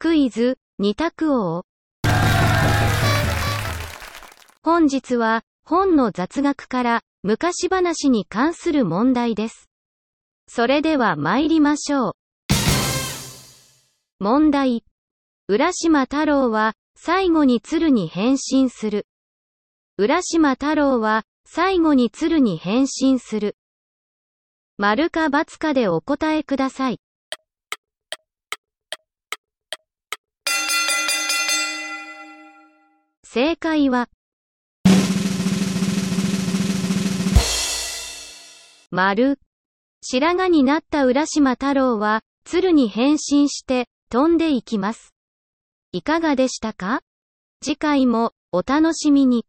クイズ、二択王。本日は、本の雑学から、昔話に関する問題です。それでは参りましょう。問題。浦島太郎は、最後に鶴に変身する。浦島太郎は、最後に鶴に変身する。丸か×かでお答えください。正解は、丸。白髪になった浦島太郎は、鶴に変身して、飛んでいきます。いかがでしたか？次回も、お楽しみに。